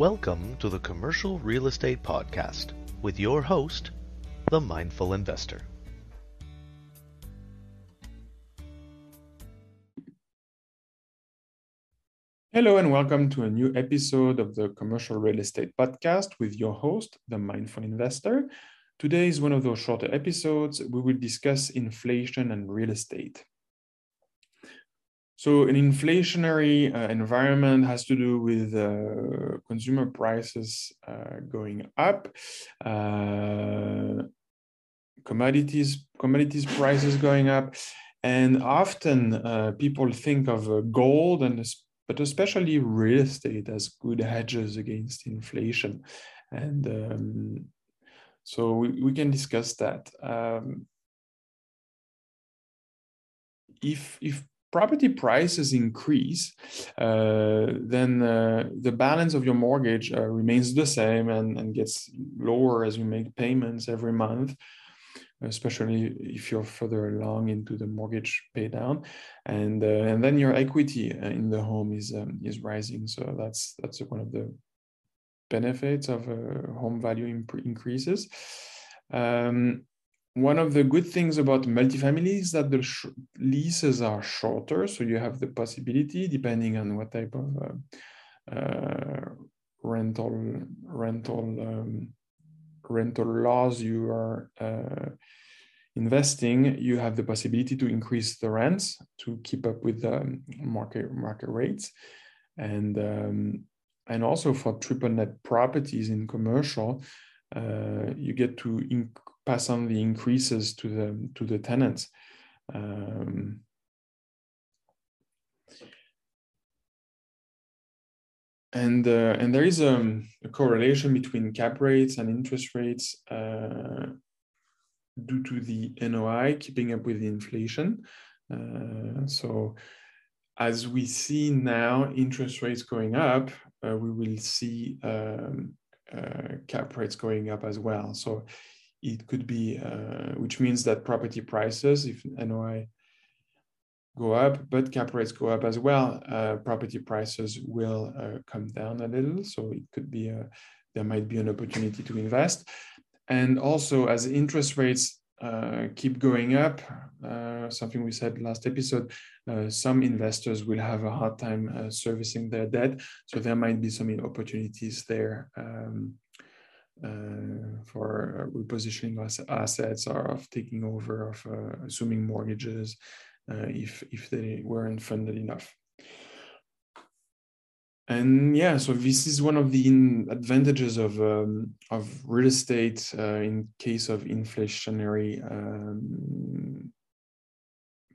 Welcome to the Commercial Real Estate Podcast with your host, the Mindful Investor. Hello, and welcome to a new episode of the Commercial Real Estate Podcast with your host, the Mindful Investor. Today is one of those shorter episodes. We will discuss inflation and real estate. So, an inflationary uh, environment has to do with uh, consumer prices uh, going up, uh, commodities commodities prices going up, and often uh, people think of uh, gold and but especially real estate as good hedges against inflation. And um, so we, we can discuss that. Um, if, if property prices increase, uh, then uh, the balance of your mortgage uh, remains the same and, and gets lower as you make payments every month especially if you're further along into the mortgage pay down. And uh, and then your equity uh, in the home is um, is rising. So that's that's one of the benefits of uh, home value imp- increases. Um, one of the good things about multifamily is that the sh- leases are shorter so you have the possibility depending on what type of uh, uh, rental rental um, rental laws you are uh, investing, you have the possibility to increase the rents to keep up with the market market rates, and um, and also for triple net properties in commercial, uh, you get to inc- pass on the increases to the to the tenants. Um, and uh, and there is um, a correlation between cap rates and interest rates uh, due to the NOI keeping up with the inflation. Uh, so as we see now interest rates going up, uh, we will see um, uh, cap rates going up as well. So it could be, uh, which means that property prices, if NOI go up, but cap rates go up as well, uh, property prices will uh, come down a little. So it could be a, there might be an opportunity to invest. And also, as interest rates uh, keep going up, uh, something we said last episode, uh, some investors will have a hard time uh, servicing their debt. So there might be some opportunities there. Um, for repositioning assets or of taking over of assuming mortgages uh, if if they weren't funded enough. And yeah, so this is one of the advantages of um, of real estate uh, in case of inflationary um,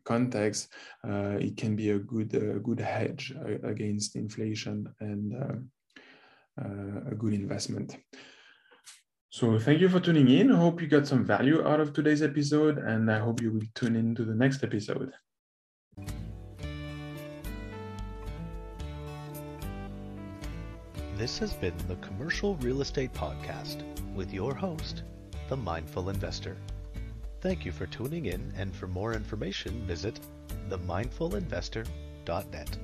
context. Uh, it can be a good uh, good hedge uh, against inflation and uh, uh, a good investment. So thank you for tuning in. I hope you got some value out of today's episode, and I hope you will tune in to the next episode. This has been the Commercial Real Estate Podcast with your host, the Mindful Investor. Thank you for tuning in, and for more information, visit themindfulinvestor.net.